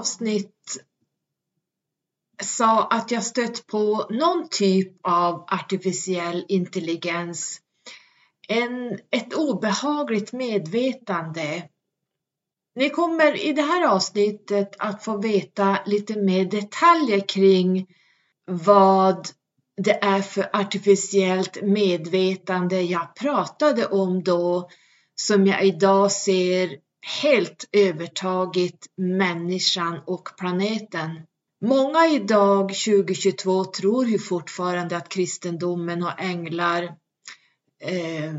avsnitt sa att jag stött på någon typ av artificiell intelligens. En, ett obehagligt medvetande. Ni kommer i det här avsnittet att få veta lite mer detaljer kring vad det är för artificiellt medvetande jag pratade om då som jag idag ser helt övertagit människan och planeten. Många idag 2022 tror ju fortfarande att kristendomen och änglar eh,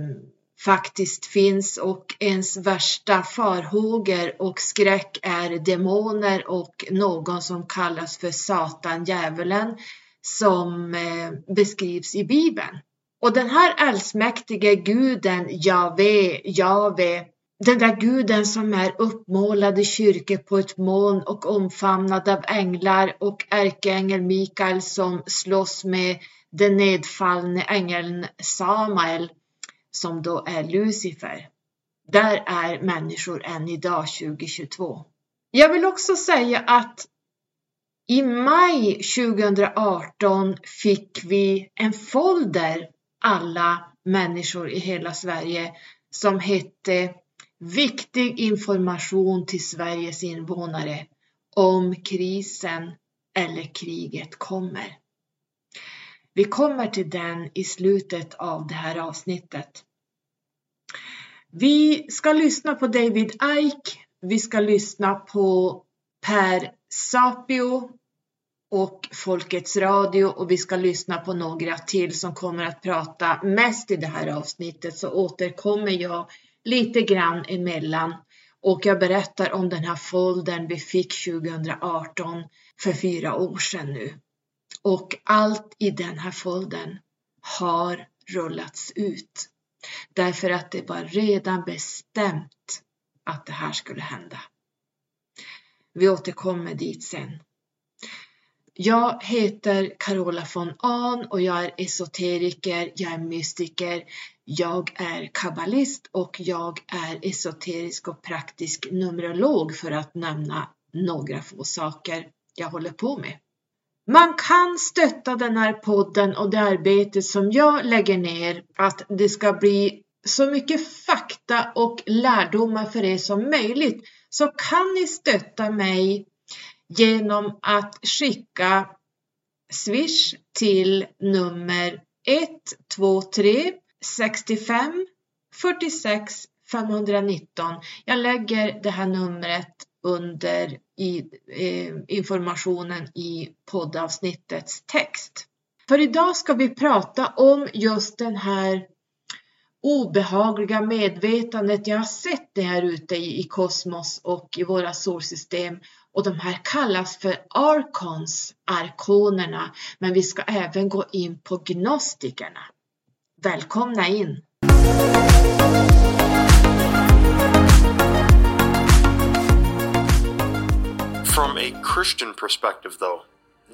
faktiskt finns och ens värsta farhågor och skräck är demoner och någon som kallas för Satan, djävulen, som eh, beskrivs i Bibeln. Och den här allsmäktige guden, Jave, Jave, den där guden som är uppmålad i kyrkor på ett moln och omfamnad av änglar och ärkeängel Mikael som slåss med den nedfallne ängeln Samael som då är Lucifer. Där är människor än idag 2022. Jag vill också säga att i maj 2018 fick vi en folder alla människor i hela Sverige som hette Viktig information till Sveriges invånare om krisen eller kriget kommer. Vi kommer till den i slutet av det här avsnittet. Vi ska lyssna på David Ike. Vi ska lyssna på Per Sapio och Folkets Radio och vi ska lyssna på några till som kommer att prata mest i det här avsnittet så återkommer jag lite grann emellan och jag berättar om den här foldern vi fick 2018 för fyra år sedan nu. Och allt i den här foldern har rullats ut därför att det var redan bestämt att det här skulle hända. Vi återkommer dit sen. Jag heter Carola von Ahn och jag är esoteriker, jag är mystiker, jag är kabbalist och jag är esoterisk och praktisk numerolog för att nämna några få saker jag håller på med. Man kan stötta den här podden och det arbete som jag lägger ner att det ska bli så mycket fakta och lärdomar för er som möjligt så kan ni stötta mig genom att skicka Swish till nummer 123 65 46 519. Jag lägger det här numret under i, eh, informationen i poddavsnittets text. För idag ska vi prata om just den här obehagliga medvetandet jag har sett det här ute i, i kosmos och i våra solsystem och de här kallas för arkons, arkonerna, men vi ska även gå in på gnostikerna. Välkomna in! From a Christian perspective, though,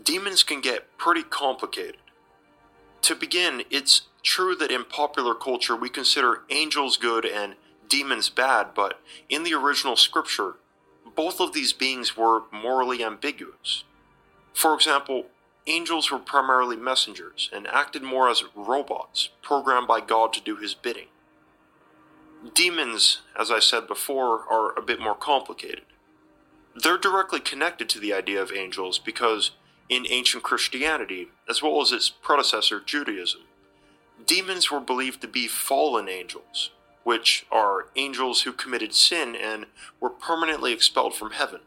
demons can get pretty complicated. To begin, it's true that in popular culture we consider angels good and demons bad, but in the original scripture, both of these beings were morally ambiguous. For example, angels were primarily messengers and acted more as robots, programmed by God to do his bidding. Demons, as I said before, are a bit more complicated. They're directly connected to the idea of angels because, in ancient Christianity, as well as its predecessor Judaism, demons were believed to be fallen angels, which are angels who committed sin and were permanently expelled from heaven.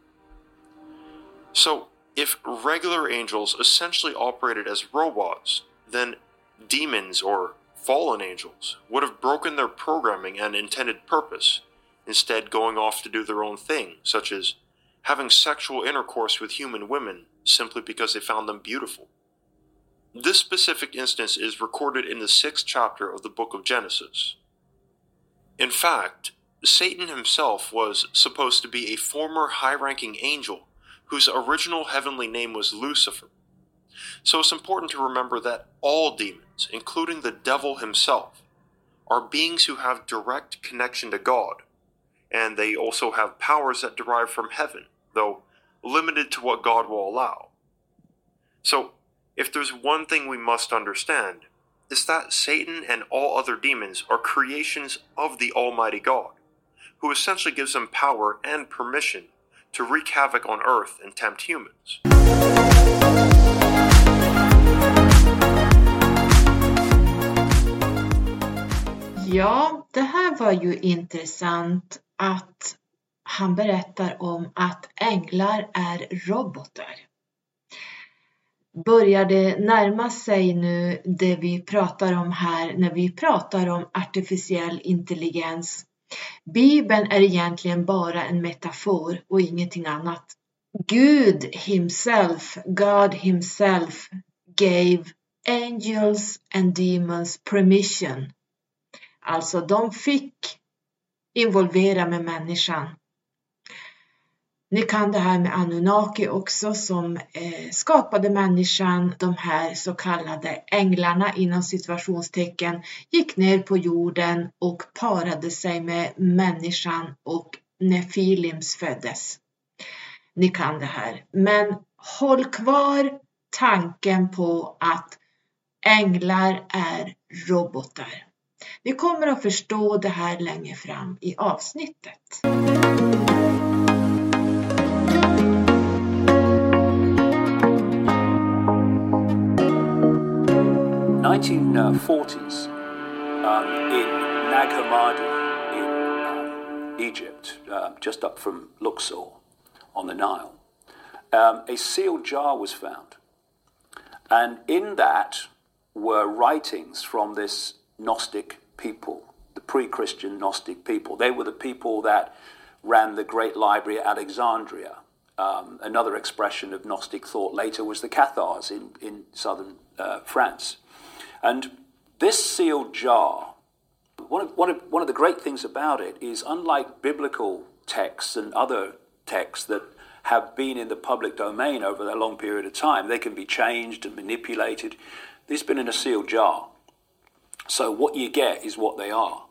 So, if regular angels essentially operated as robots, then demons or fallen angels would have broken their programming and intended purpose, instead, going off to do their own thing, such as having sexual intercourse with human women simply because they found them beautiful. This specific instance is recorded in the sixth chapter of the book of Genesis. In fact, Satan himself was supposed to be a former high ranking angel whose original heavenly name was Lucifer. So it's important to remember that all demons, including the devil himself, are beings who have direct connection to God, and they also have powers that derive from heaven, though limited to what God will allow. So, if there's one thing we must understand, is that Satan and all other demons are creations of the Almighty God, who essentially gives them power and permission to wreak havoc on earth and tempt humans. Ja, det här var ju intressant att han berättar om att änglar är robotar. Börjar det närma sig nu det vi pratar om här när vi pratar om artificiell intelligens? Bibeln är egentligen bara en metafor och ingenting annat. Gud himself, God himself gave angels and demons permission. Alltså de fick involvera med människan. Ni kan det här med Anunnaki också som eh, skapade människan. De här så kallade änglarna inom situationstecken gick ner på jorden och parade sig med människan och Nefilims föddes. Ni kan det här. Men håll kvar tanken på att änglar är robotar. Vi kommer att förstå det här längre fram i avsnittet. 1940s um, in Nag Hammadi in uh, Egypt, uh, just up from Luxor on the Nile, um, a sealed jar was found. And in that were writings from this Gnostic people, the pre Christian Gnostic people. They were the people that ran the great library at Alexandria. Um, another expression of Gnostic thought later was the Cathars in, in southern uh, France. And this sealed jar, one of, one, of, one of the great things about it is unlike biblical texts and other texts that have been in the public domain over a long period of time, they can be changed and manipulated. This has been in a sealed jar. So what you get is what they are.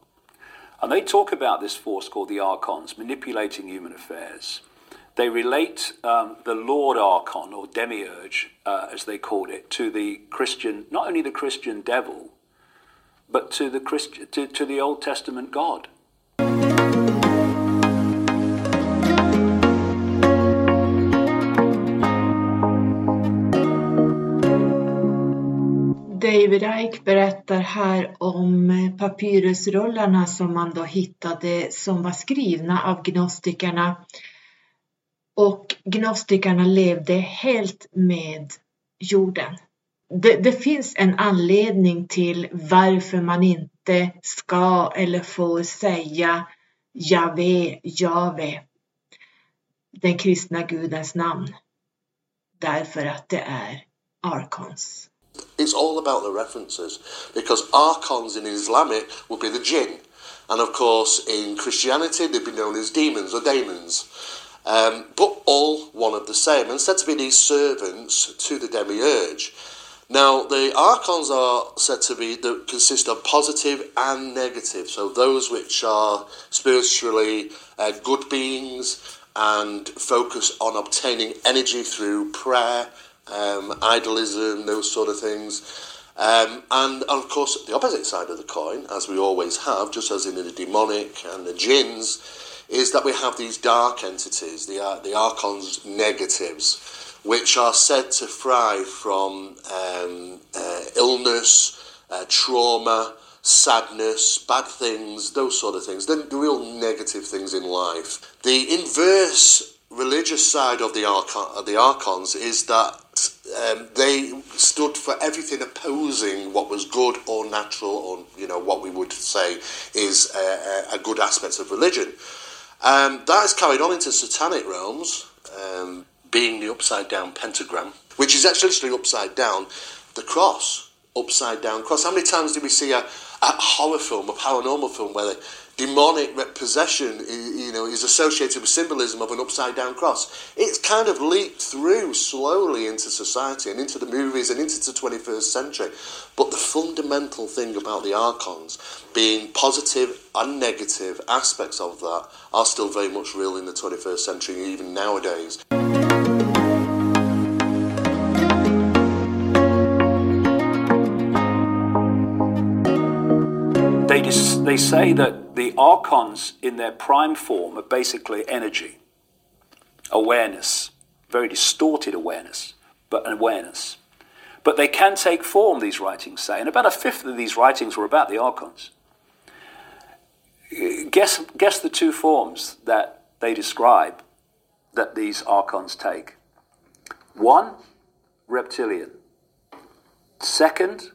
And they talk about this force called the Archons, manipulating human affairs. They relate um, the Lord Archon, or Demiurge, uh, as they called it, to the Christian, not only the Christian devil, but to the, Christ- to, to the Old Testament God. David Icke berättar här om papyrusrullarna som man då hittade som var skrivna av gnostikerna och gnostikerna levde helt med jorden. Det, det, finns en anledning till varför man inte ska eller får säga Jave, Jave, den kristna gudens namn. Därför att det är arkons. It's all about the references because arkons in Islamic would be the jinn, and of course in Christianity they'd be known as demons or daemons. Um, but all one of the same, and said to be these servants to the demiurge. Now, the archons are said to be that consist of positive and negative, so those which are spiritually uh, good beings and focus on obtaining energy through prayer, um, idolism, those sort of things. Um, and of course, the opposite side of the coin, as we always have, just as in the demonic and the jinns, is that we have these dark entities, the, uh, the archons negatives, which are said to thrive from um, uh, illness, uh, trauma, sadness, bad things, those sort of things, the, the real negative things in life. The inverse religious side of the, archon, the archons is that um, they stood for everything opposing what was good or natural or you know what we would say is a, a good aspect of religion. Um, that is carried on into satanic realms, um, being the upside down pentagram, which is actually literally upside down the cross, upside down cross. How many times do we see a, a horror film, a paranormal film, where the demonic possession, you know, is associated with symbolism of an upside down cross? It's kind of leaked through slowly into society and into the movies and into the 21st century. But the fundamental thing about the archons, being positive and negative aspects of that, are still very much real in the 21st century, even nowadays. They, they say that the archons in their prime form are basically energy, awareness, very distorted awareness, but an awareness. But they can take form, these writings say, and about a fifth of these writings were about the archons. Guess, guess the two forms that they describe that these archons take. One, reptilian. Second,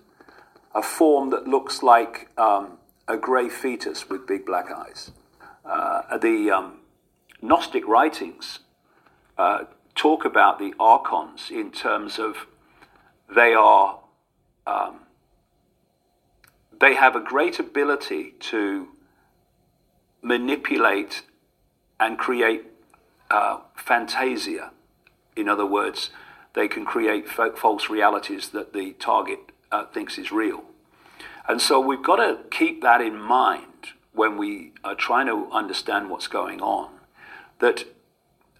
a form that looks like um, a grey fetus with big black eyes. Uh, the um, Gnostic writings uh, talk about the archons in terms of they are um, they have a great ability to manipulate and create uh, fantasia. In other words, they can create false realities that the target uh, thinks is real. And so we've got to keep that in mind when we are trying to understand what's going on. That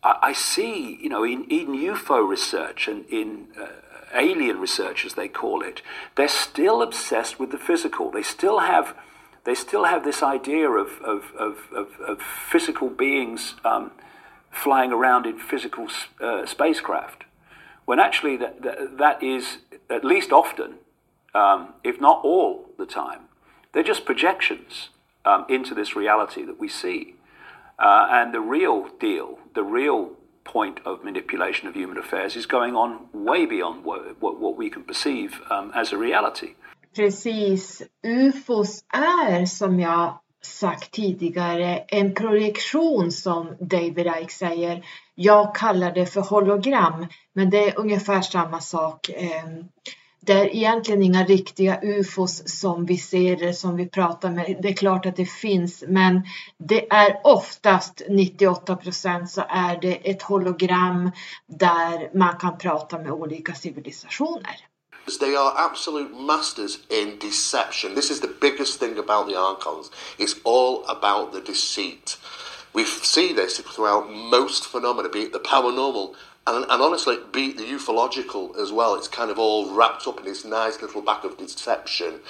I, I see, you know, in, in UFO research and in uh, alien research, as they call it, they're still obsessed with the physical. They still have, they still have this idea of, of, of, of, of physical beings um, flying around in physical uh, spacecraft, when actually that, that, that is, at least often, um, if not all the time, they're just projections um, into this reality that we see. Uh, and the real deal, the real point of manipulation of human affairs is going on way beyond what, what, what we can perceive um, as a reality. Precis. UFOs är, som jag sagt tidigare, en projektion som David Icke säger. Jag kallar det för hologram, men det är ungefär samma sak. Eh, det är egentligen inga riktiga ufos som vi ser det, som vi pratar med. Det är klart att det finns, men det är oftast 98 procent så är det ett hologram där man kan prata med olika civilisationer. They are absolute masters in deception. This is the biggest thing about the archons. It's all about the deceit. We see this throughout most phenomena, be it the paranormal and, and honestly, be the ufological as well. It's kind of all wrapped up in this nice little back of deception.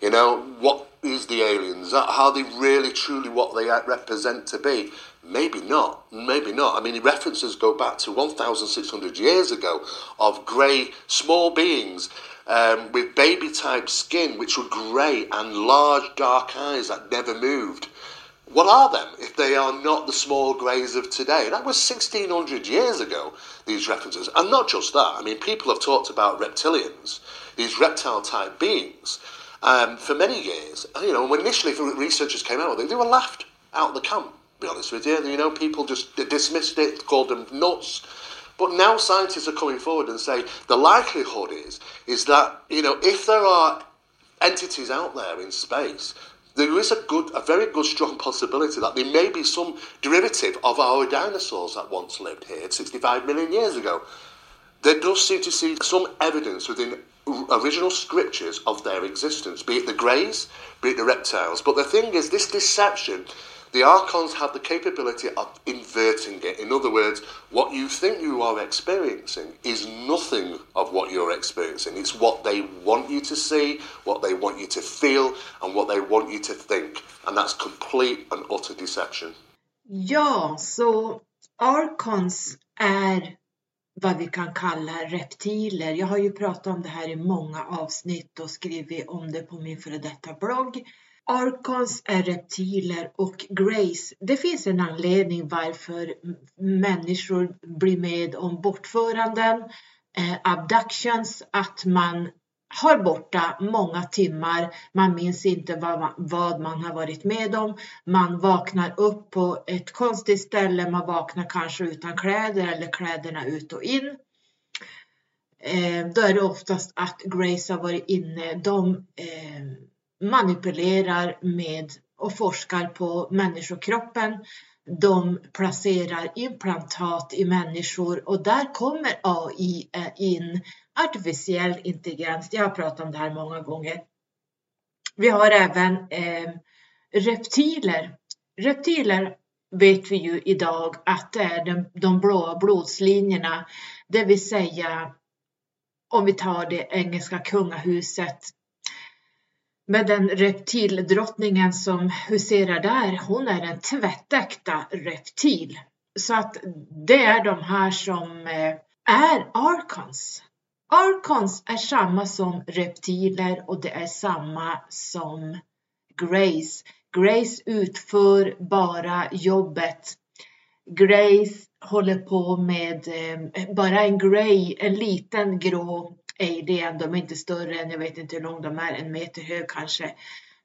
You know, what is the aliens? Are they really truly what they represent to be? Maybe not. Maybe not. I mean, references go back to 1,600 years ago of grey, small beings um, with baby type skin, which were grey and large, dark eyes that never moved. What are them if they are not the small greys of today? That was 1600 years ago, these references. And not just that, I mean, people have talked about reptilians, these reptile type beings, um, for many years. You know, when initially researchers came out with it, they were laughed out of the camp, be honest with you. You know, people just dismissed it, called them nuts. But now scientists are coming forward and say the likelihood is is that you know if there are entities out there in space there is a good, a very good, strong possibility that there may be some derivative of our dinosaurs that once lived here 65 million years ago. There does seem to see some evidence within original scriptures of their existence, be it the greys, be it the reptiles. But the thing is, this deception the archons have the capability of inverting it. In other words, what you think you are experiencing is nothing of what you're experiencing. It's what they want you to see, what they want you to feel, and what they want you to think. And that's complete and utter deception. Ja, så archons är vad vi kan kalla reptiler. Jag har ju pratat om det här i många avsnitt och skrivit om det på min före detta blogg. Arkons är reptiler och Grace, det finns en anledning varför människor blir med om bortföranden, eh, abductions, att man har borta många timmar, man minns inte vad man, vad man har varit med om, man vaknar upp på ett konstigt ställe, man vaknar kanske utan kläder eller kläderna ut och in. Eh, då är det oftast att Grace har varit inne, de eh, manipulerar med och forskar på människokroppen. De placerar implantat i människor och där kommer AI eh, in artificiell intelligens. Jag har pratat om det här många gånger. Vi har även eh, reptiler. Reptiler vet vi ju idag att det är de, de blåa blodslinjerna, det vill säga om vi tar det engelska kungahuset med den reptildrottningen som huserar där, hon är en tvättäkta reptil. Så att det är de här som eh, är arkons. Arkons är samma som reptiler och det är samma som Grace. Grace utför bara jobbet. Grace håller på med eh, bara en grey, en liten grå idén, De är inte större än, jag vet inte hur lång de är, en meter hög kanske.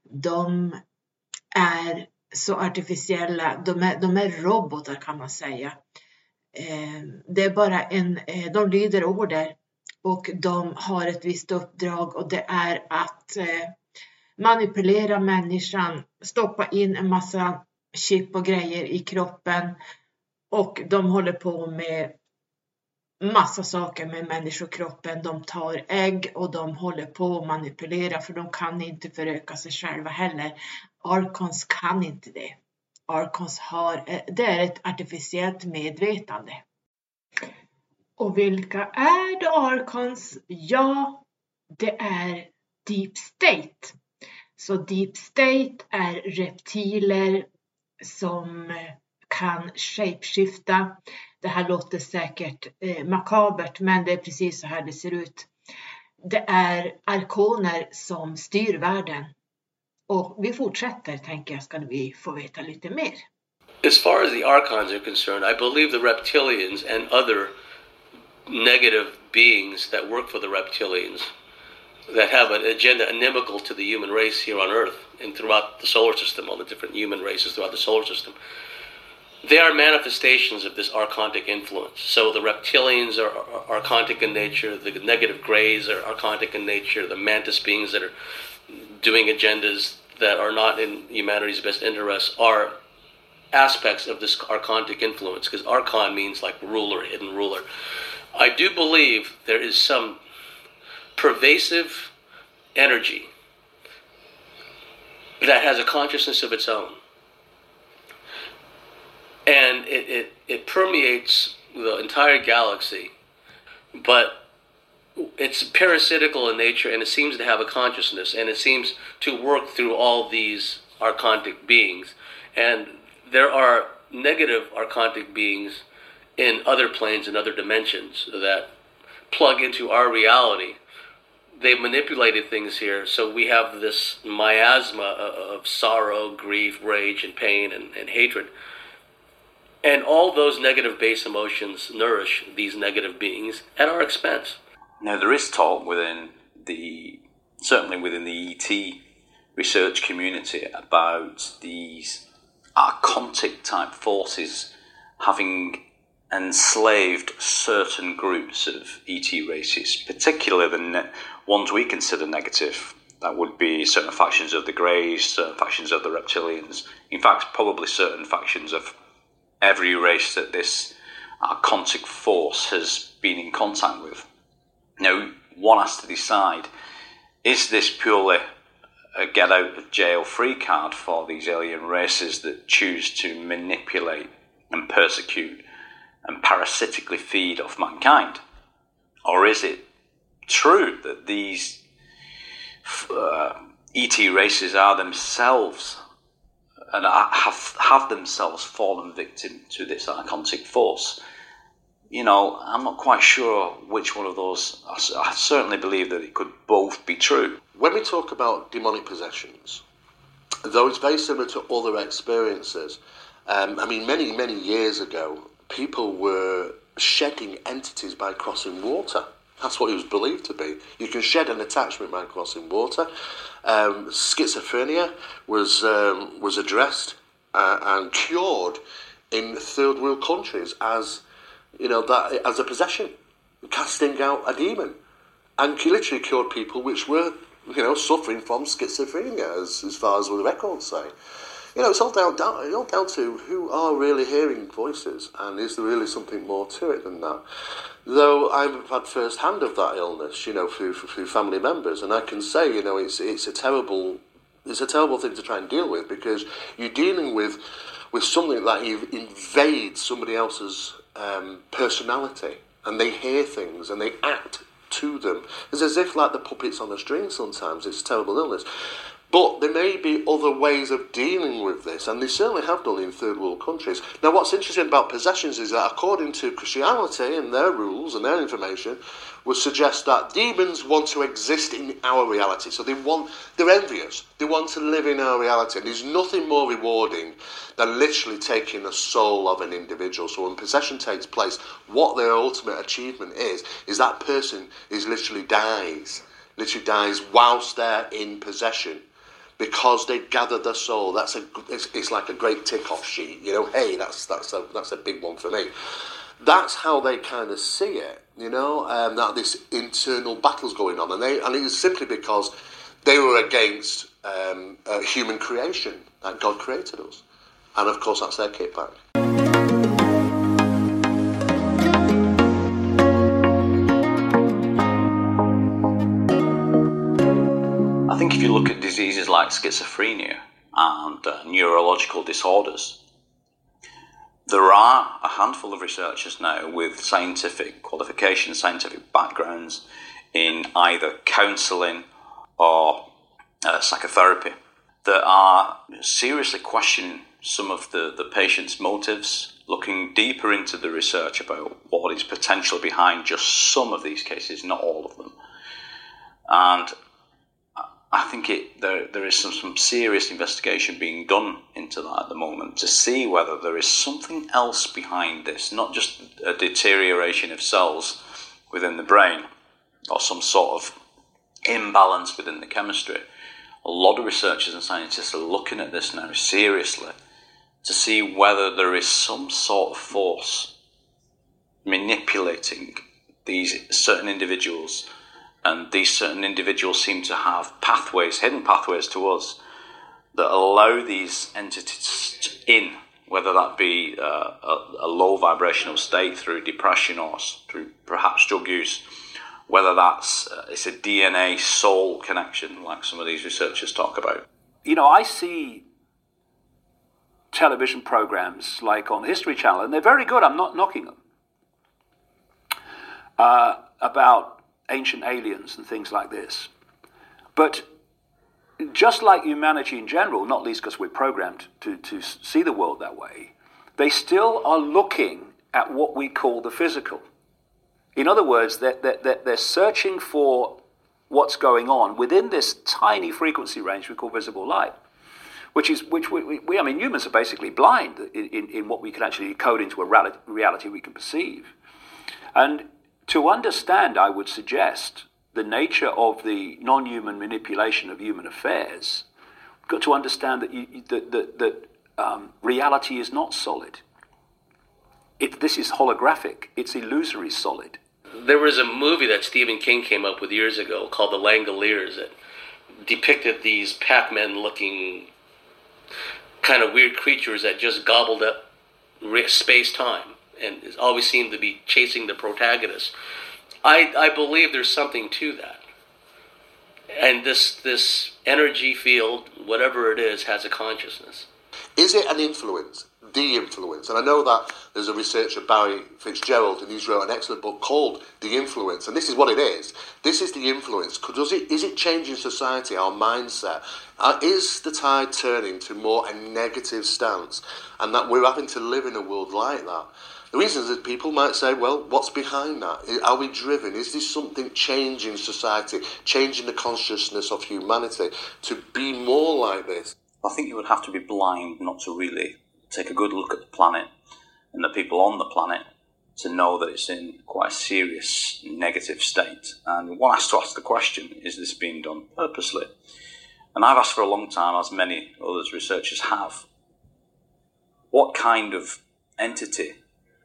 De är så artificiella, de är, de är robotar kan man säga. Eh, det är bara en, eh, de lyder order och de har ett visst uppdrag och det är att eh, manipulera människan, stoppa in en massa chip och grejer i kroppen och de håller på med massa saker med människokroppen. De tar ägg och de håller på att manipulera för de kan inte föröka sig själva heller. Arkons kan inte det. Arkons har, eh, det är ett artificiellt medvetande. Och vilka är då Arkons? Ja, det är Deep State. Så Deep State är reptiler som eh, kan shapeshifta. Det här låter säkert eh, makabert, men det är precis så här det ser ut. Det är arkoner som styr världen. Och vi fortsätter, tänker jag, ska vi få veta lite mer. As far as the archons are concerned, I believe the reptilians and other negative beings that work for the reptilians that have an agenda inimical to the human race here on Earth and throughout the solar system, all the different human races throughout the solar system. They are manifestations of this archontic influence. So the reptilians are, archontic in nature, the negative greys are archontic in nature, the mantis beings that are doing agendas that are not in humanity's best interests are aspects of this archontic influence because archon means like ruler, hidden ruler. I do believe there is some pervasive energy that has a consciousness of its own. And it, it, it permeates the entire galaxy, but it's parasitical in nature and it seems to have a consciousness and it seems to work through all these archontic beings. And there are negative archontic beings in other planes and other dimensions that plug into our reality. They've manipulated things here, so we have this miasma of sorrow, grief, rage, and pain and, and hatred. And all those negative base emotions nourish these negative beings at our expense. Now, there is talk within the, certainly within the ET research community, about these archontic type forces having enslaved certain groups of ET races, particularly the ne- ones we consider negative. That would be certain factions of the Greys, certain factions of the Reptilians. In fact, probably certain factions of every race that this archontic force has been in contact with. Now, one has to decide is this purely a get out of jail free card for these alien races that choose to manipulate and persecute and parasitically feed off mankind? Or is it true that these uh, ET races are themselves and have, have themselves fallen victim to this archontic force? You know, I'm not quite sure which one of those. I certainly believe that it could both be true. When we talk about demonic possessions, though it's very similar to other experiences, um, I mean, many, many years ago, people were shedding entities by crossing water. That's what it was believed to be. You can shed an attachment by crossing water. Um, schizophrenia was um, was addressed uh, and cured in third world countries as you know that as a possession, casting out a demon, and he literally cured people which were you know suffering from schizophrenia, as, as far as the records say. You know, it's all down, down, all down to who are really hearing voices, and is there really something more to it than that? Though I've had first hand of that illness, you know, through through family members, and I can say, you know, it's it's a terrible it's a terrible thing to try and deal with because you're dealing with with something that invades somebody else's um, personality, and they hear things and they act to them. It's as if like the puppets on a string. Sometimes it's a terrible illness. But there may be other ways of dealing with this, and they certainly have done in third world countries. Now, what's interesting about possessions is that according to Christianity and their rules and their information, would suggest that demons want to exist in our reality. So they want, they're envious. They want to live in our reality. And there's nothing more rewarding than literally taking the soul of an individual. So when possession takes place, what their ultimate achievement is, is that person is literally dies, literally dies whilst they're in possession because they gathered their soul. That's a it's, it's like a great tick off sheet. You know, hey, that's that's a that's a big one for me. That's how they kind of see it. You know, um, that this internal battle's going on, and they and it is simply because they were against um, uh, human creation that God created us, and of course that's their kickback. Think if you look at diseases like schizophrenia and uh, neurological disorders, there are a handful of researchers now with scientific qualifications, scientific backgrounds in either counselling or uh, psychotherapy that are seriously questioning some of the, the patient's motives, looking deeper into the research about what is potential behind just some of these cases, not all of them. And I think it there there is some, some serious investigation being done into that at the moment to see whether there is something else behind this, not just a deterioration of cells within the brain or some sort of imbalance within the chemistry. A lot of researchers and scientists are looking at this now seriously to see whether there is some sort of force manipulating these certain individuals and these certain individuals seem to have pathways, hidden pathways to us, that allow these entities in, whether that be uh, a, a, low vibrational state through depression or through perhaps drug use, whether that's uh, it's a DNA soul connection, like some of these researchers talk about. You know, I see television programs like on the History Channel, and they're very good. I'm not knocking them. Uh, about ancient aliens and things like this. But just like humanity in general, not least because we're programmed to, to see the world that way, they still are looking at what we call the physical. In other words, they're, they're, they're searching for what's going on within this tiny frequency range we call visible light, which is which we, we I mean humans are basically blind in, in, in what we can actually code into a reality we can perceive, and to understand, I would suggest, the nature of the non human manipulation of human affairs, we've got to understand that, you, that, that, that um, reality is not solid. It, this is holographic, it's illusory solid. There was a movie that Stephen King came up with years ago called The Langoliers that depicted these Pac Men looking kind of weird creatures that just gobbled up space time and always seem to be chasing the protagonist. I, I believe there's something to that. And this this energy field, whatever it is, has a consciousness. Is it an influence? The influence. And I know that there's a researcher, Barry Fitzgerald, and he's wrote an excellent book called The Influence. And this is what it is. This is the influence. Does it, is it changing society, our mindset? Uh, is the tide turning to more a negative stance? And that we're having to live in a world like that? The reason is that people might say, well, what's behind that? Are we driven? Is this something changing society, changing the consciousness of humanity to be more like this? I think you would have to be blind not to really take a good look at the planet and the people on the planet to know that it's in quite a serious negative state. And one has to ask the question is this being done purposely? And I've asked for a long time, as many others researchers have, what kind of entity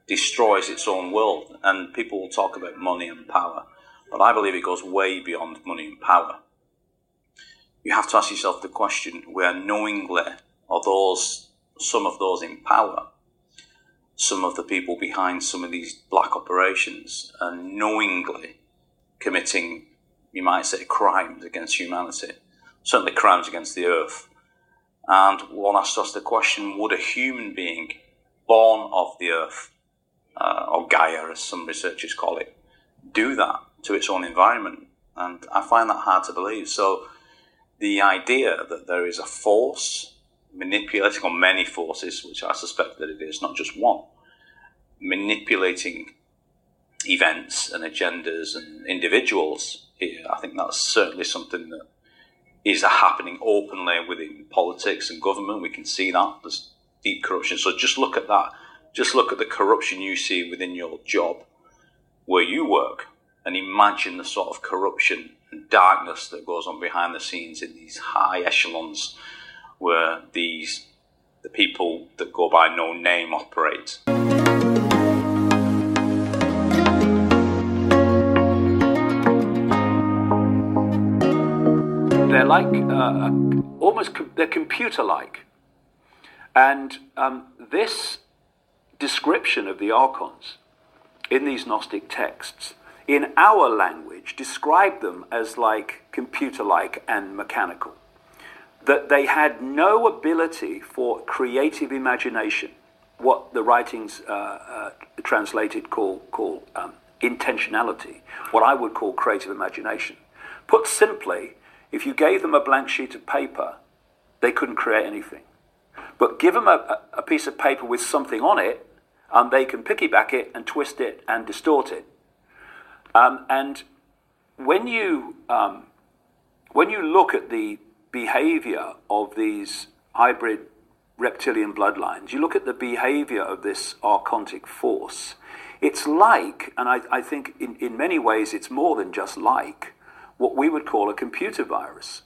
destroys its own world. And people will talk about money and power, but I believe it goes way beyond money and power. You have to ask yourself the question where knowingly are those, some of those in power, some of the people behind some of these black operations are knowingly committing, you might say, crimes against humanity, certainly crimes against the earth. And one has to ask the question would a human being born of the earth, uh, or Gaia as some researchers call it, do that to its own environment? And I find that hard to believe. So the idea that there is a force manipulating, or many forces, which I suspect that it is, not just one, manipulating events and agendas and individuals I think that's certainly something that is happening openly within politics and government. We can see that there's deep corruption. So just look at that. Just look at the corruption you see within your job where you work and imagine the sort of corruption and darkness that goes on behind the scenes in these high echelons where these the people that go by no name operate. They're like uh, almost they're computer-like, and um, this description of the archons in these Gnostic texts, in our language, describe them as like computer-like and mechanical. That they had no ability for creative imagination, what the writings uh, uh, translated call call um, intentionality, what I would call creative imagination. Put simply, if you gave them a blank sheet of paper, they couldn't create anything. But give them a, a piece of paper with something on it, and they can piggyback it and twist it and distort it. Um, and when you um, when you look at the behavior of these hybrid reptilian bloodlines, you look at the behavior of this archontic force. It's like, and I, I think in, in many ways it's more than just like, what we would call a computer virus,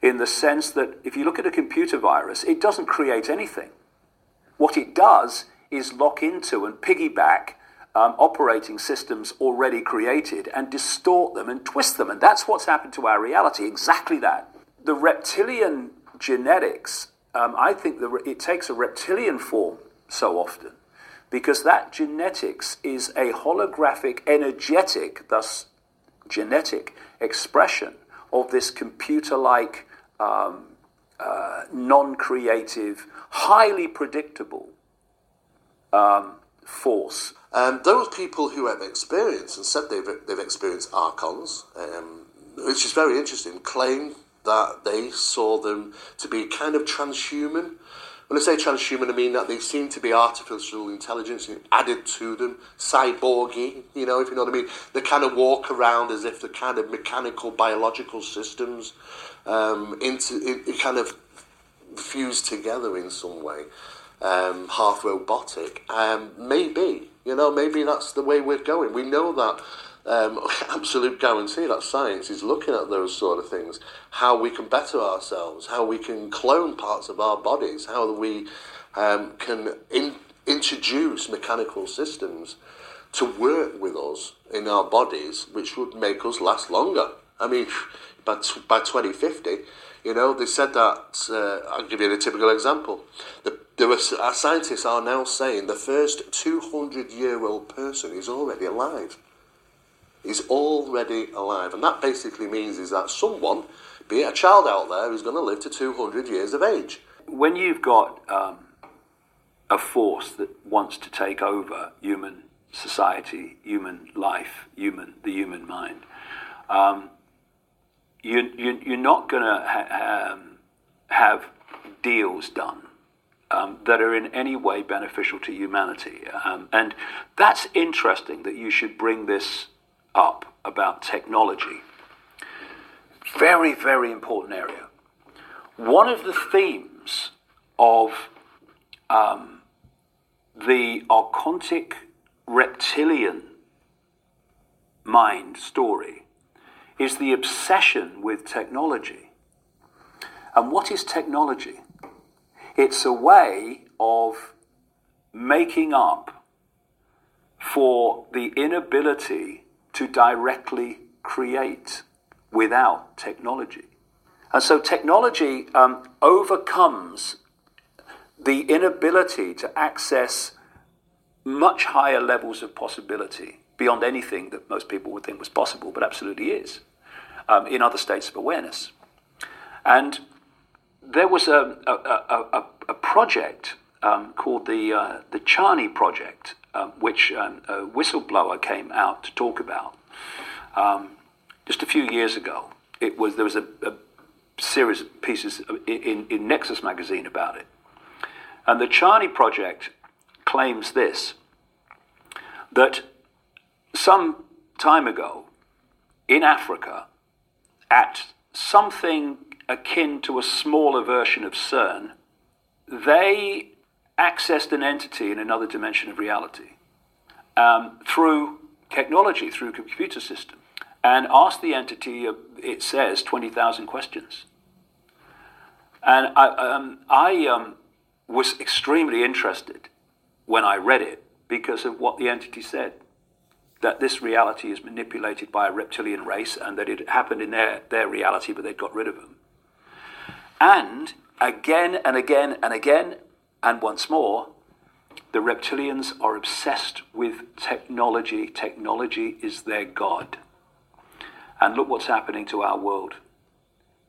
in the sense that if you look at a computer virus, it doesn't create anything. What it does is lock into and piggyback um, operating systems already created and distort them and twist them. And that's what's happened to our reality, exactly that. The reptilian genetics, um, I think the, it takes a reptilian form so often because that genetics is a holographic, energetic, thus genetic expression of this computer like, um, uh, non creative, highly predictable um, force. Um, those people who have experienced and said they've, they've experienced archons, um, which is very interesting, claim that they saw them to be kind of transhuman. When I say transhuman, I mean that they seem to be artificial intelligence added to them, cyborgy, you know, if you know what I mean. They kind of walk around as if they're kind of mechanical, biological systems, um, into it, kind of fused together in some way, um, half robotic. Um, maybe, you know, maybe that's the way we're going. We know that um, absolute guarantee that science is looking at those sort of things, how we can better ourselves, how we can clone parts of our bodies, how we um, can in, introduce mechanical systems to work with us in our bodies, which would make us last longer. I mean, by, by 2050, you know, they said that, uh, I'll give you a typical example. The, there are, our scientists are now saying the first 200 year old person is already alive is already alive. And that basically means is that someone, be it a child out there, is going to live to 200 years of age. When you've got um, a force that wants to take over human society, human life, human the human mind, um, you, you, you're not going to ha- um, have deals done um, that are in any way beneficial to humanity. Um, and that's interesting that you should bring this up about technology. Very, very important area. One of the themes of um, the archontic reptilian mind story is the obsession with technology. And what is technology? It's a way of making up for the inability to directly create without technology. And so technology um, overcomes the inability to access much higher levels of possibility beyond anything that most people would think was possible, but absolutely is, um, in other states of awareness. And there was a, a, a, a project um, called the, uh, the Chani Project, um, which um, a whistleblower came out to talk about um, just a few years ago. It was, there was a, series of pieces in, in Nexus magazine about it. And the Chani Project claims this that some time ago in Africa, at something akin to a smaller version of CERN, they accessed an entity in another dimension of reality um, through technology, through computer system, and asked the entity, uh, it says, 20,000 questions. And I, um, I um, was extremely interested when I read it because of what the entity said that this reality is manipulated by a reptilian race and that it happened in their, their reality, but they'd got rid of them. And again and again and again, and once more, the reptilians are obsessed with technology. Technology is their God. And look what's happening to our world.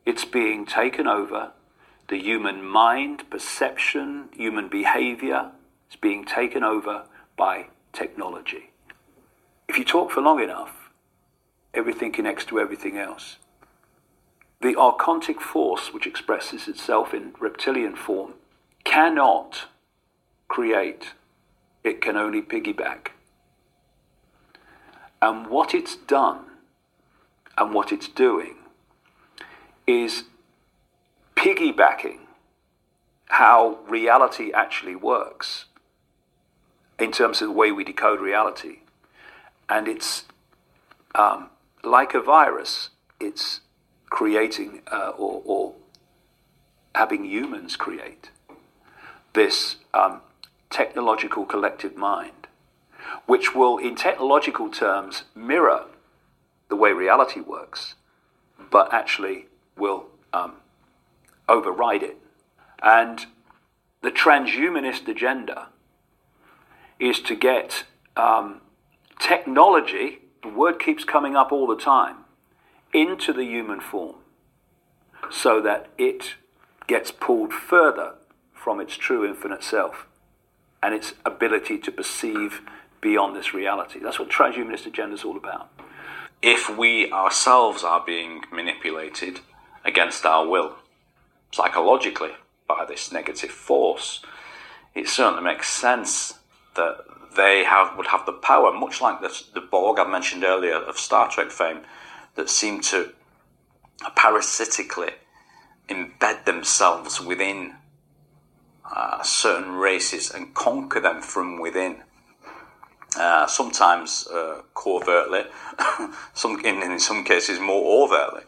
It's being taken over. The human mind, perception, human behavior is being taken over by technology. If you talk for long enough, everything connects to everything else. The archontic force, which expresses itself in reptilian form, cannot create, it can only piggyback. And what it's done and what it's doing is piggybacking how reality actually works in terms of the way we decode reality. And it's um, like a virus, it's creating uh, or, or, having humans create this um, technological collective mind, which will, in technological terms, mirror the way reality works, but actually will um, override it. And the transhumanist agenda is to get um, technology, the word keeps coming up all the time, into the human form so that it gets pulled further from its true infinite self and its ability to perceive beyond this reality. That's what transhumanist agenda is all about. If we ourselves are being manipulated against our will, psychologically, by this negative force, it certainly makes sense that they have would have the power, much like the, the Borg I mentioned earlier of Star Trek fame, that seem to parasitically embed themselves within uh, certain races and conquer them from within. Uh, sometimes uh, covertly, some in, in, some cases more overtly.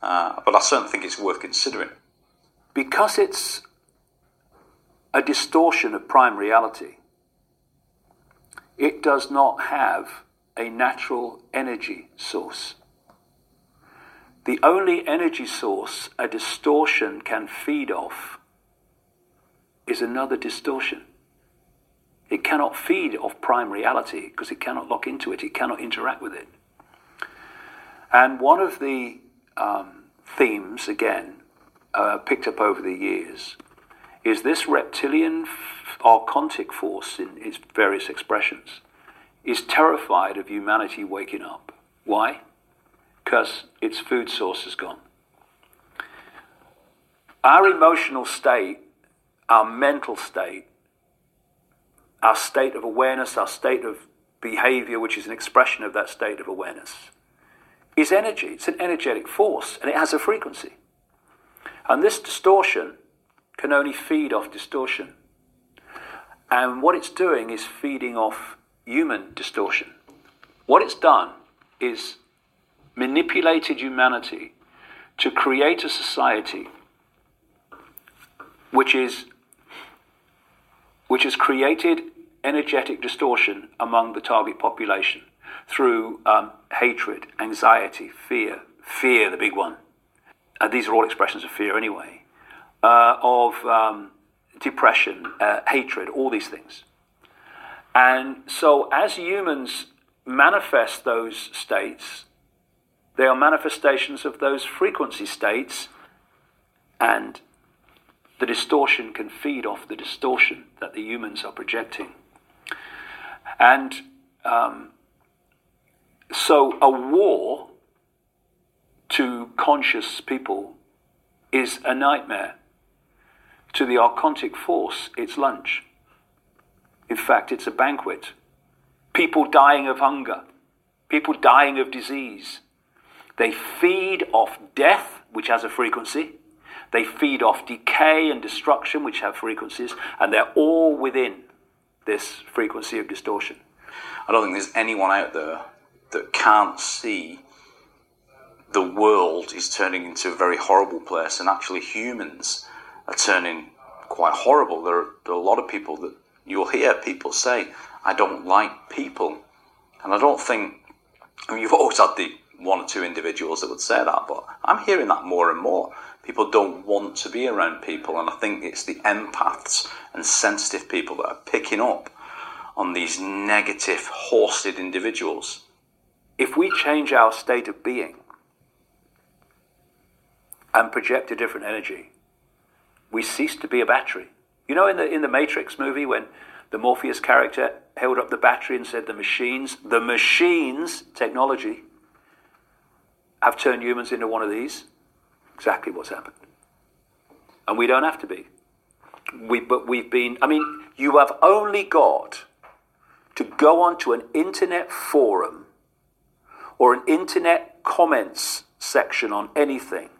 Uh, but I certainly think it's worth considering. Because it's a distortion of prime reality, it does not have a natural energy source. The only energy source a distortion can feed off is another distortion. It cannot feed off prime reality because it cannot lock into it, it cannot interact with it. And one of the um, themes, again, uh, picked up over the years, is this reptilian archontic force in its various expressions is terrified of humanity waking up. Why? Because its food source is gone. Our emotional state, our mental state, our state of awareness, our state of behavior, which is an expression of that state of awareness, is energy. It's an energetic force and it has a frequency. And this distortion can only feed off distortion. And what it's doing is feeding off human distortion. What it's done is manipulated humanity to create a society which is which has created energetic distortion among the target population through um, hatred, anxiety, fear, fear, the big one. And these are all expressions of fear anyway, uh, of um, depression, uh, hatred, all these things. And so, as humans manifest those states, they are manifestations of those frequency states, and the distortion can feed off the distortion that the humans are projecting. And um, so, a war to conscious people is a nightmare. To the archontic force, it's lunch. In fact, it's a banquet. People dying of hunger, people dying of disease. They feed off death, which has a frequency. They feed off decay and destruction, which have frequencies, and they're all within this frequency of distortion. I don't think there's anyone out there that can't see the world is turning into a very horrible place, and actually humans are turning quite horrible. There are, there are a lot of people that you'll hear people say, I don't like people. And I don't think, I mean, you've always had the one or two individuals that would say that, but I'm hearing that more and more. People don't want to be around people, and I think it's the empaths and sensitive people that are picking up on these negative, horsed individuals. If we change our state of being and project a different energy, we cease to be a battery. You know, in the in the Matrix movie, when the Morpheus character held up the battery and said, "The machines, the machines, technology, have turned humans into one of these." Exactly what's happened, and we don't have to be. We, but we've been. I mean, you have only got to go onto an internet forum or an internet comments section on anything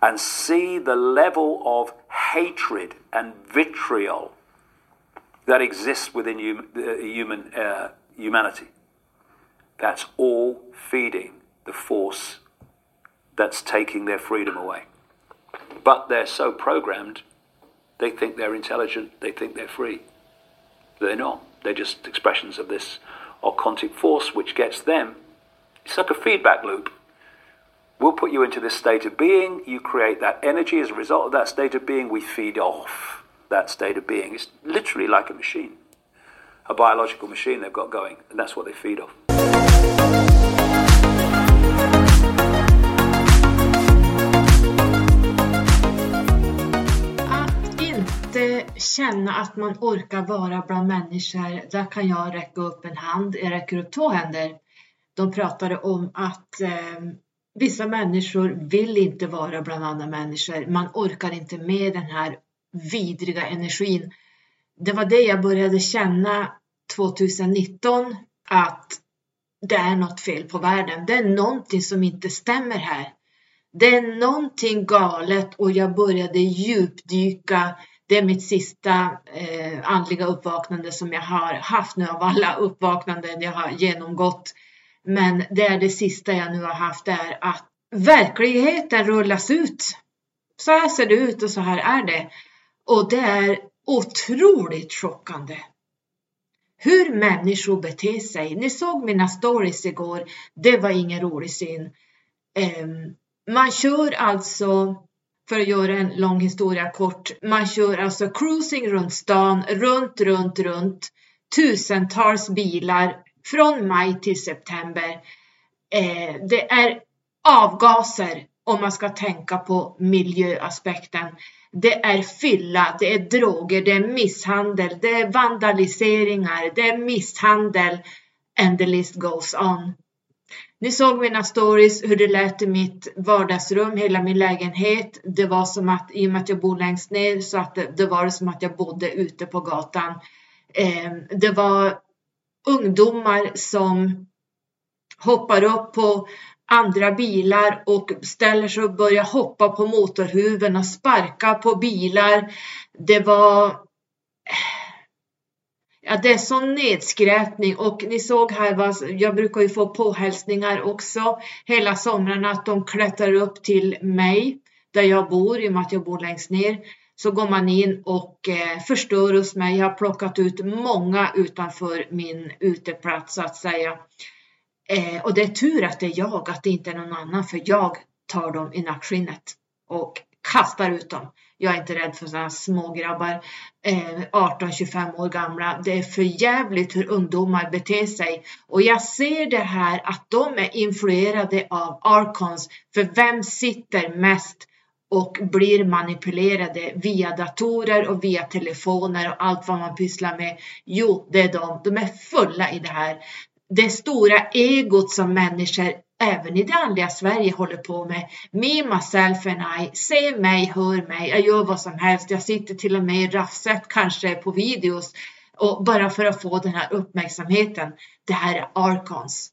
and see the level of hatred and vitriol that exists within hum, uh, human uh, humanity. That's all feeding the force that's taking their freedom away. But they're so programmed, they think they're intelligent, they think they're free. They're not. They're just expressions of this archontic force which gets them. It's like a feedback loop. We'll put you into this state of being. You create that energy. As a result of that state of being, we feed off that state of being. It's literally like a machine, a biological machine they've got going, and that's what they feed off. Känna att man orkar vara bland människor, där kan jag räcka upp en hand. Jag räcker upp två händer. De pratade om att eh, vissa människor vill inte vara bland andra människor. Man orkar inte med den här vidriga energin. Det var det jag började känna 2019 att det är något fel på världen. Det är någonting som inte stämmer här. Det är någonting galet och jag började djupdyka. Det är mitt sista eh, andliga uppvaknande som jag har haft nu av alla uppvaknanden jag har genomgått. Men det är det sista jag nu har haft, det är att verkligheten rullas ut. Så här ser det ut och så här är det. Och det är otroligt chockande. Hur människor beter sig. Ni såg mina stories igår. Det var ingen rolig syn. Eh, man kör alltså, för att göra en lång historia kort, man kör alltså cruising runt stan, runt, runt, runt. Tusentals bilar från maj till september. Eh, det är avgaser om man ska tänka på miljöaspekten. Det är fylla, det är droger, det är misshandel, det är vandaliseringar, det är misshandel and the list goes on. Ni såg mina stories hur det lät i mitt vardagsrum, hela min lägenhet. Det var som att, i och med att jag bor längst ner, så att det, det var som att jag bodde ute på gatan. Eh, det var ungdomar som hoppar upp på andra bilar och ställer sig och börjar hoppa på motorhuven och sparka på bilar. Det var Ja, det är sån nedskräpning och ni såg här, vad, jag brukar ju få påhälsningar också hela somrarna att de klättrar upp till mig där jag bor, i och med att jag bor längst ner. Så går man in och eh, förstör hos mig. Jag har plockat ut många utanför min uteplats så att säga. Eh, och det är tur att det är jag, att det inte är någon annan, för jag tar dem i nackskinnet och kastar ut dem. Jag är inte rädd för sådana smågrabbar, eh, 18-25 år gamla. Det är för jävligt hur ungdomar beter sig. Och jag ser det här att de är influerade av Archons. För vem sitter mest och blir manipulerade via datorer och via telefoner och allt vad man pysslar med. Jo, det är de. De är fulla i det här. Det stora egot som människor även i det andliga Sverige håller på med. Me, myself and I. Se mig, hör mig. Jag gör vad som helst. Jag sitter till och med i raffset kanske på videos och bara för att få den här uppmärksamheten. Det här är Arkons.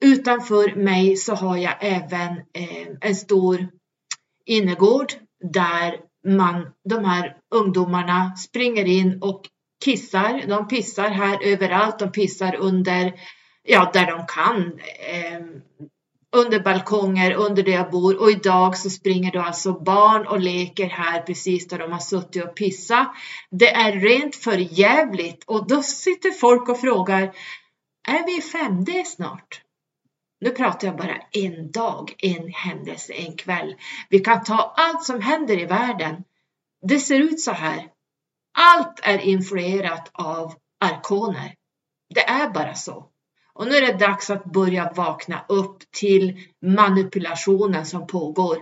Utanför mig så har jag även eh, en stor innergård där man, de här ungdomarna springer in och kissar. De pissar här överallt. De pissar under, ja, där de kan. Eh, under balkonger, under där jag bor och idag så springer då alltså barn och leker här precis där de har suttit och pissat. Det är rent för jävligt och då sitter folk och frågar, är vi i 5D snart? Nu pratar jag bara en dag, en händelse, en kväll. Vi kan ta allt som händer i världen. Det ser ut så här. Allt är influerat av arkoner. Det är bara så. Och nu är det dags att börja vakna upp till manipulationen som pågår.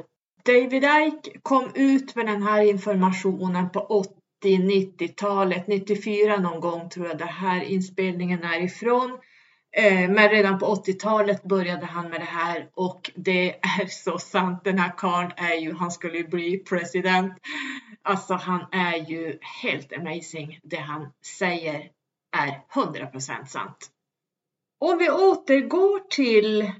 David Icke kom ut med den här informationen på 80-90-talet, 94 någon gång tror jag det här inspelningen är ifrån. Eh, men redan på 80-talet började han med det här och det är så sant. Den här karln är ju, han skulle ju bli president. Alltså han är ju helt amazing. Det han säger är 100% sant. Om vi återgår till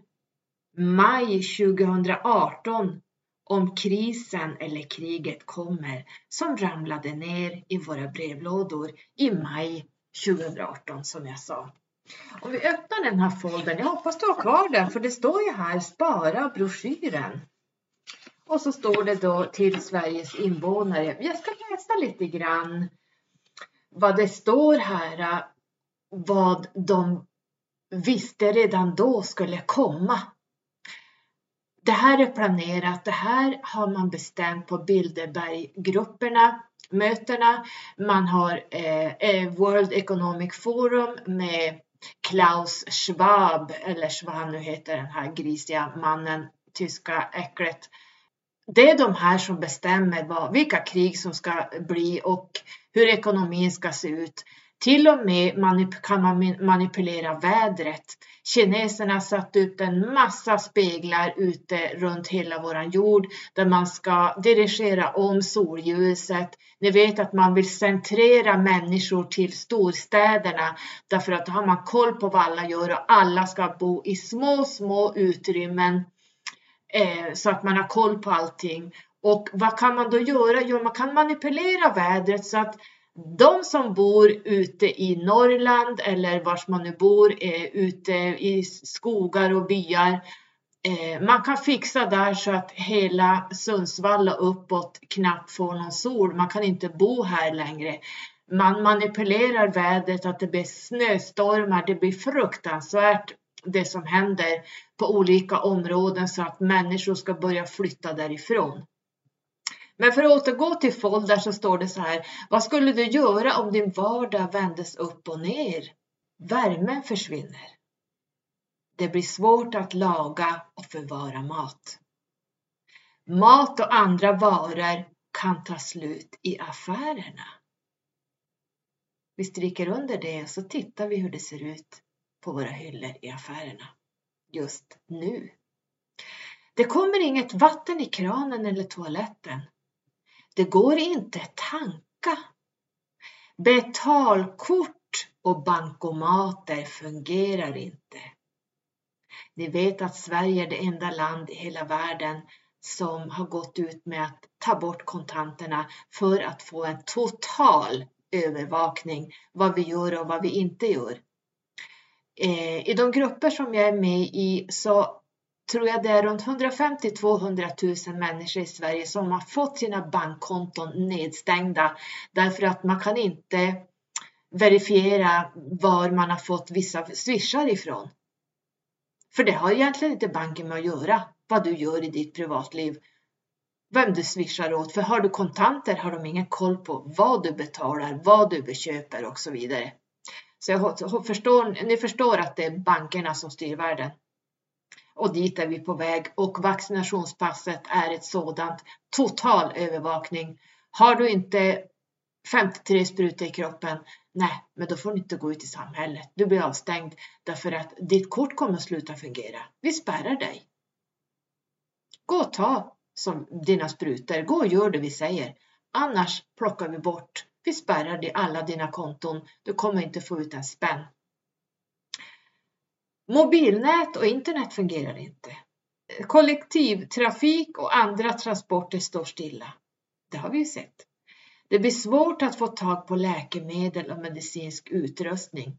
maj 2018 om krisen eller kriget kommer som ramlade ner i våra brevlådor i maj 2018 som jag sa. Om vi öppnar den här foldern, jag hoppas du har kvar den för det står ju här spara broschyren. Och så står det då till Sveriges invånare. Jag ska läsa lite grann vad det står här, vad de visste redan då skulle komma. Det här är planerat, det här har man bestämt på Bilderberggrupperna, mötena. Man har eh, eh, World Economic Forum med Klaus Schwab, eller vad han nu heter, den här grisiga mannen, tyska äcklet. Det är de här som bestämmer vad, vilka krig som ska bli och hur ekonomin ska se ut. Till och med manip kan man manipulera vädret. Kineserna satt upp en massa speglar ute runt hela våran jord där man ska dirigera om solljuset. Ni vet att man vill centrera människor till storstäderna därför att då har man koll på vad alla gör och alla ska bo i små, små utrymmen eh, så att man har koll på allting. Och vad kan man då göra? Jo, man kan manipulera vädret så att de som bor ute i Norrland eller vars man nu bor eh, ute i skogar och byar. Eh, man kan fixa där så att hela Sundsvall och uppåt knappt får någon sol. Man kan inte bo här längre. Man manipulerar vädret att det blir snöstormar. Det blir fruktansvärt det som händer på olika områden så att människor ska börja flytta därifrån. Men för att återgå till folder så står det så här. Vad skulle du göra om din vardag vändes upp och ner? Värmen försvinner. Det blir svårt att laga och förvara mat. Mat och andra varor kan ta slut i affärerna. Vi stryker under det så tittar vi hur det ser ut på våra hyllor i affärerna just nu. Det kommer inget vatten i kranen eller toaletten. Det går inte tanka. Betalkort och bankomater fungerar inte. Ni vet att Sverige är det enda land i hela världen som har gått ut med att ta bort kontanterna för att få en total övervakning vad vi gör och vad vi inte gör. Eh, I de grupper som jag är med i så tror jag det är runt 150-200 000 människor i Sverige som har fått sina bankkonton nedstängda därför att man kan inte verifiera var man har fått vissa swishar ifrån. För det har egentligen inte banken med att göra, vad du gör i ditt privatliv. vem du swishar åt. För har du kontanter har de ingen koll på vad du betalar, vad du beköper och så vidare. Så jag förstår, ni förstår att det är bankerna som styr världen. Och dit är vi på väg och vaccinationspasset är ett sådant. Total övervakning. Har du inte 53 sprutor i kroppen, nej, men då får du inte gå ut i samhället. Du blir avstängd därför att ditt kort kommer att sluta fungera. Vi spärrar dig. Gå och ta som dina sprutor. Gå och gör det vi säger. Annars plockar vi bort. Vi spärrar alla dina konton. Du kommer inte få ut en spänn. Mobilnät och internet fungerar inte. Kollektivtrafik och andra transporter står stilla. Det har vi ju sett. Det blir svårt att få tag på läkemedel och medicinsk utrustning.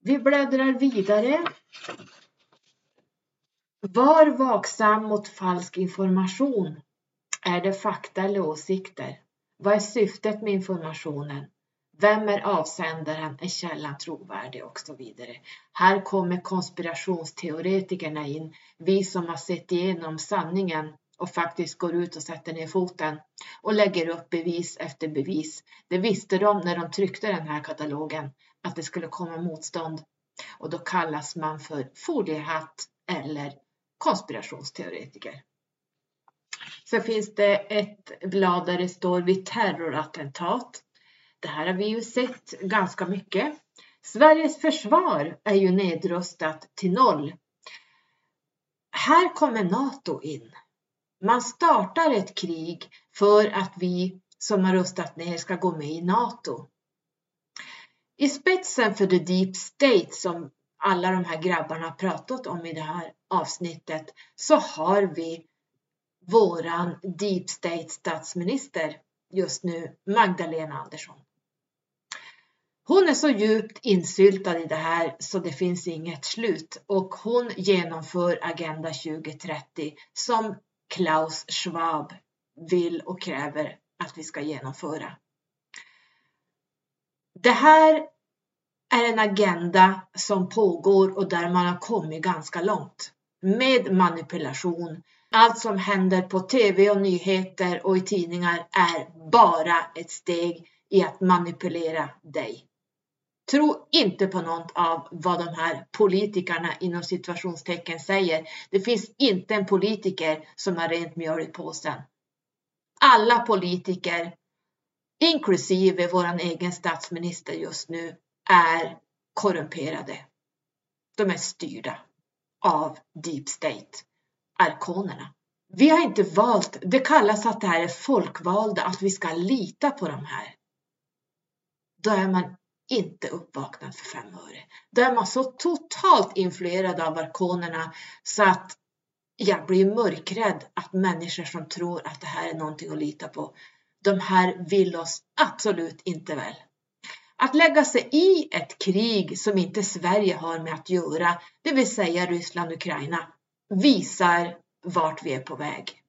Vi bläddrar vidare. Var vaksam mot falsk information. Är det fakta eller åsikter? Vad är syftet med informationen? Vem är avsändaren? Är källan trovärdig? Och så vidare. Här kommer konspirationsteoretikerna in. Vi som har sett igenom sanningen och faktiskt går ut och sätter ner foten och lägger upp bevis efter bevis. Det visste de när de tryckte den här katalogen att det skulle komma motstånd och då kallas man för foliehatt eller konspirationsteoretiker. Sen finns det ett blad där det står vid terrorattentat. Det här har vi ju sett ganska mycket. Sveriges försvar är ju nedrustat till noll. Här kommer NATO in. Man startar ett krig för att vi som har rustat ner ska gå med i NATO. I spetsen för the deep state som alla de här grabbarna pratat om i det här avsnittet så har vi våran deep state statsminister just nu, Magdalena Andersson. Hon är så djupt insyltad i det här så det finns inget slut och hon genomför Agenda 2030 som Klaus Schwab vill och kräver att vi ska genomföra. Det här är en agenda som pågår och där man har kommit ganska långt med manipulation. Allt som händer på tv och nyheter och i tidningar är bara ett steg i att manipulera dig. Tro inte på något av vad de här politikerna inom situationstecken säger. Det finns inte en politiker som har rent mjöl i påsen. Alla politiker, inklusive vår egen statsminister just nu, är korrumperade. De är styrda av deep state, arkonerna. Vi har inte valt, det kallas att det här är folkvalda, att vi ska lita på de här. Då är man inte uppvaknad för fem öre. Då är man så totalt influerad av arkonerna så att jag blir mörkrädd att människor som tror att det här är någonting att lita på, de här vill oss absolut inte väl. Att lägga sig i ett krig som inte Sverige har med att göra, det vill säga Ryssland-Ukraina, visar vart vi är på väg.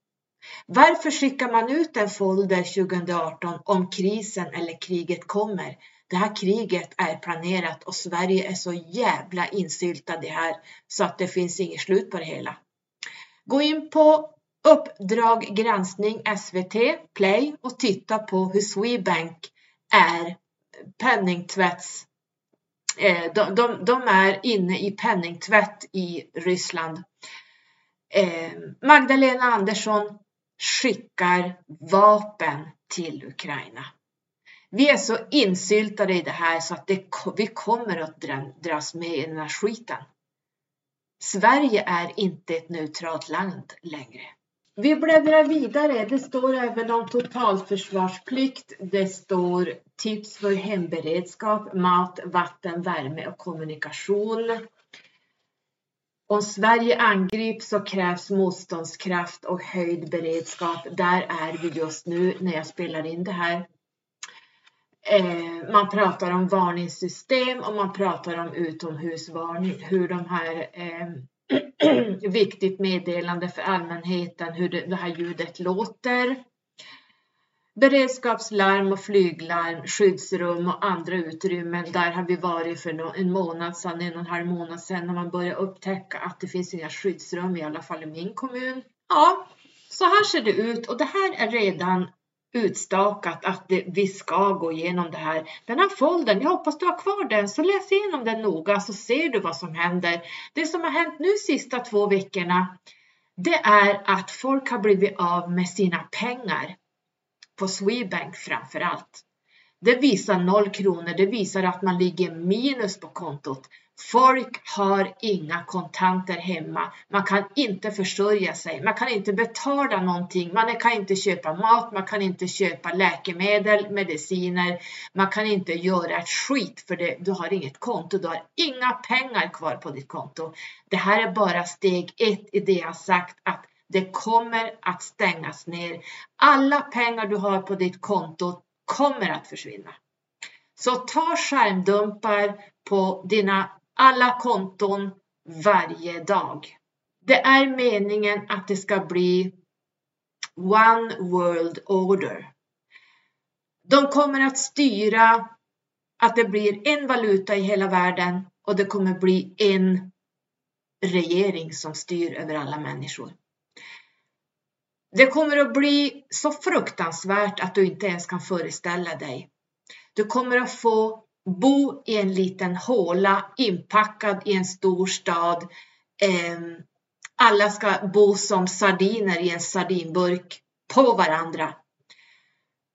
Varför skickar man ut en folder 2018 om krisen eller kriget kommer? Det här kriget är planerat och Sverige är så jävla insyltad i det här så att det finns inget slut på det hela. Gå in på Uppdrag granskning SVT Play och titta på hur Swedbank är penningtvätts eh, de, de, de, är inne i penningtvätt i Ryssland. Eh, Magdalena Andersson skickar vapen till Ukraina. Vi är så insyltade i det här så att det, vi kommer att dras med i den här skiten. Sverige är inte ett neutralt land längre. Vi bläddrar vidare. Det står även om totalförsvarsplikt. Det står tips för hemberedskap, mat, vatten, värme och kommunikation. Om Sverige angrips så krävs motståndskraft och höjd beredskap. Där är vi just nu när jag spelar in det här. Eh, man pratar om varningssystem och man pratar om utomhusvarning, hur de här eh, viktigt meddelande för allmänheten hur det, det här ljudet låter. Beredskapslarm och flyglarm, skyddsrum och andra utrymmen. Där har vi varit för en månad sedan, en och en halv månad sedan när man började upptäcka att det finns inga skyddsrum, i alla fall i min kommun. Ja, Så här ser det ut och det här är redan utstakat att det, vi ska gå igenom det här. Den här foldern, jag hoppas du har kvar den, så läs igenom den noga så ser du vad som händer. Det som har hänt nu sista två veckorna, det är att folk har blivit av med sina pengar på Swedbank framför allt. Det visar noll kronor, det visar att man ligger minus på kontot. Folk har inga kontanter hemma. Man kan inte försörja sig. Man kan inte betala någonting. Man kan inte köpa mat. Man kan inte köpa läkemedel, mediciner. Man kan inte göra ett skit för det. du har inget konto. Du har inga pengar kvar på ditt konto. Det här är bara steg ett i det jag sagt att det kommer att stängas ner. Alla pengar du har på ditt konto kommer att försvinna. Så ta skärmdumpar på dina alla konton varje dag. Det är meningen att det ska bli One World Order. De kommer att styra att det blir en valuta i hela världen och det kommer bli en regering som styr över alla människor. Det kommer att bli så fruktansvärt att du inte ens kan föreställa dig. Du kommer att få bo i en liten håla inpackad i en stor stad. Ehm, alla ska bo som sardiner i en sardinburk på varandra.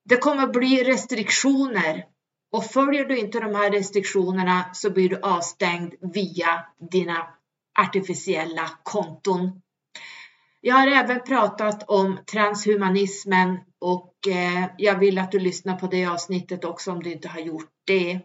Det kommer bli restriktioner och följer du inte de här restriktionerna så blir du avstängd via dina artificiella konton. Jag har även pratat om transhumanismen och eh, jag vill att du lyssnar på det avsnittet också om du inte har gjort det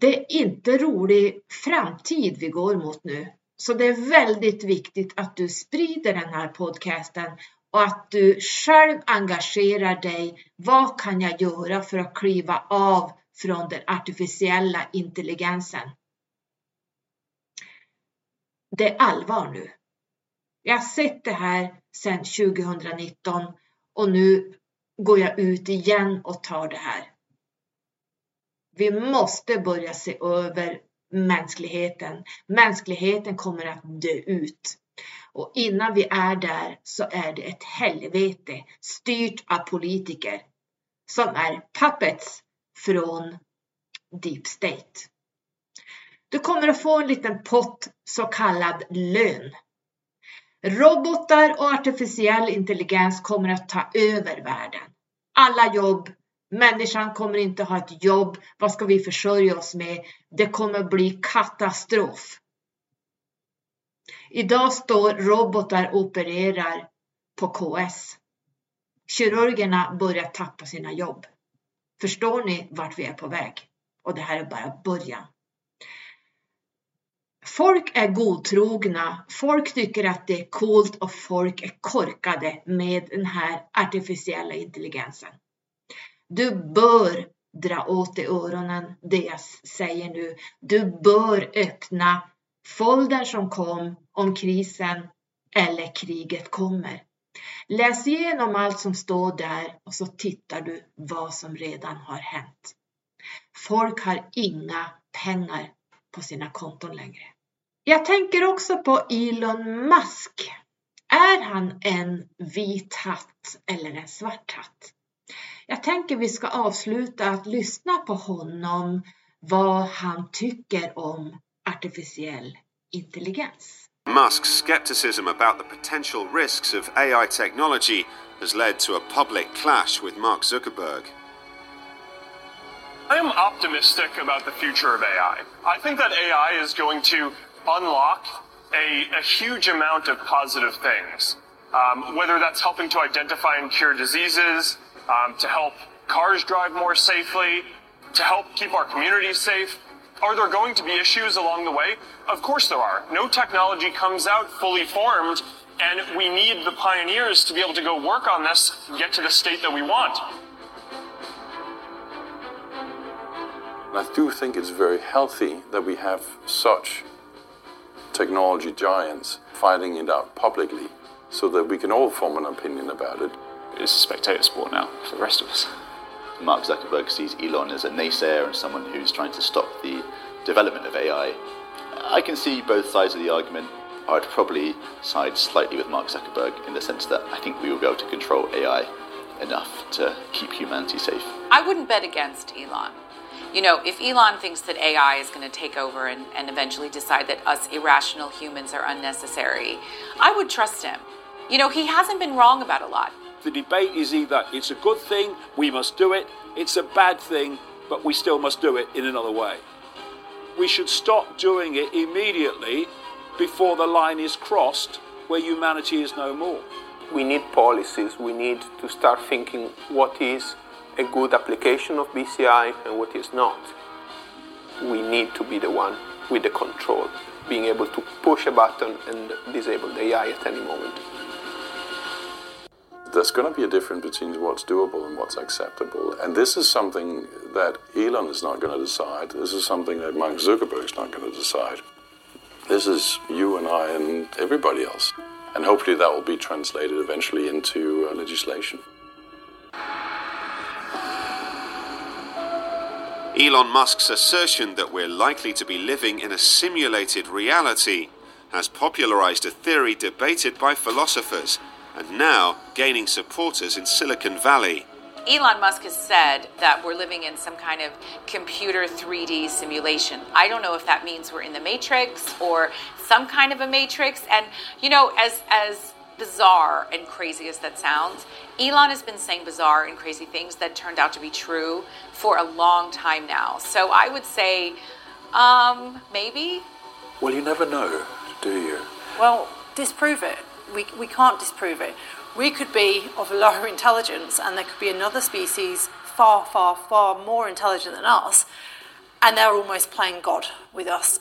det är inte rolig framtid vi går mot nu. Så det är väldigt viktigt att du sprider den här podcasten och att du själv engagerar dig. Vad kan jag göra för att kliva av från den artificiella intelligensen? Det är allvar nu. Jag har sett det här sedan 2019 och nu går jag ut igen och tar det här. Vi måste börja se över mänskligheten. Mänskligheten kommer att dö ut. Och innan vi är där så är det ett helvete styrt av politiker som är puppets från Deep State. Du kommer att få en liten pott så kallad lön. Robotar och artificiell intelligens kommer att ta över världen. Alla jobb Människan kommer inte ha ett jobb. Vad ska vi försörja oss med? Det kommer bli katastrof. Idag står robotar och opererar på KS. Kirurgerna börjar tappa sina jobb. Förstår ni vart vi är på väg? Och det här är bara början. Folk är godtrogna, folk tycker att det är coolt och folk är korkade med den här artificiella intelligensen. Du bör dra åt dig öronen det jag säger nu. Du bör öppna foldern som kom om krisen eller kriget kommer. Läs igenom allt som står där och så tittar du vad som redan har hänt. Folk har inga pengar på sina konton längre. Jag tänker också på Elon Musk. Är han en vit hatt eller en svart hatt? Jag tänker vi ska avsluta att lyssna på honom, vad han tycker om artificiell intelligens. Musk's skepticism about the potential risks of AI technology has led to a public clash with Mark Zuckerberg. I am optimistic about the future of AI. I think that AI is going to unlock a, a huge amount of positive things. Um, whether that's helping to identify and cure diseases, um, to help cars drive more safely, to help keep our communities safe. Are there going to be issues along the way? Of course there are. No technology comes out fully formed, and we need the pioneers to be able to go work on this, get to the state that we want. I do think it's very healthy that we have such technology giants fighting it out publicly so that we can all form an opinion about it. It's a spectator sport now for the rest of us. Mark Zuckerberg sees Elon as a naysayer and someone who's trying to stop the development of AI. I can see both sides of the argument. I'd probably side slightly with Mark Zuckerberg in the sense that I think we will be able to control AI enough to keep humanity safe. I wouldn't bet against Elon. You know, if Elon thinks that AI is going to take over and, and eventually decide that us irrational humans are unnecessary, I would trust him. You know, he hasn't been wrong about a lot. The debate is either it's a good thing, we must do it, it's a bad thing, but we still must do it in another way. We should stop doing it immediately before the line is crossed where humanity is no more. We need policies, we need to start thinking what is a good application of BCI and what is not. We need to be the one with the control, being able to push a button and disable the AI at any moment. There's going to be a difference between what's doable and what's acceptable. And this is something that Elon is not going to decide. This is something that Mark Zuckerberg is not going to decide. This is you and I and everybody else. And hopefully that will be translated eventually into uh, legislation. Elon Musk's assertion that we're likely to be living in a simulated reality has popularized a theory debated by philosophers and now gaining supporters in Silicon Valley. Elon Musk has said that we're living in some kind of computer 3D simulation. I don't know if that means we're in the matrix or some kind of a matrix and you know as as bizarre and crazy as that sounds, Elon has been saying bizarre and crazy things that turned out to be true for a long time now. So I would say, um, maybe. Well, you never know, do you? Well, disprove it. We, we can't disprove it. We could be of lower intelligence, and there could be another species far, far, far more intelligent than us, and they're almost playing God with us.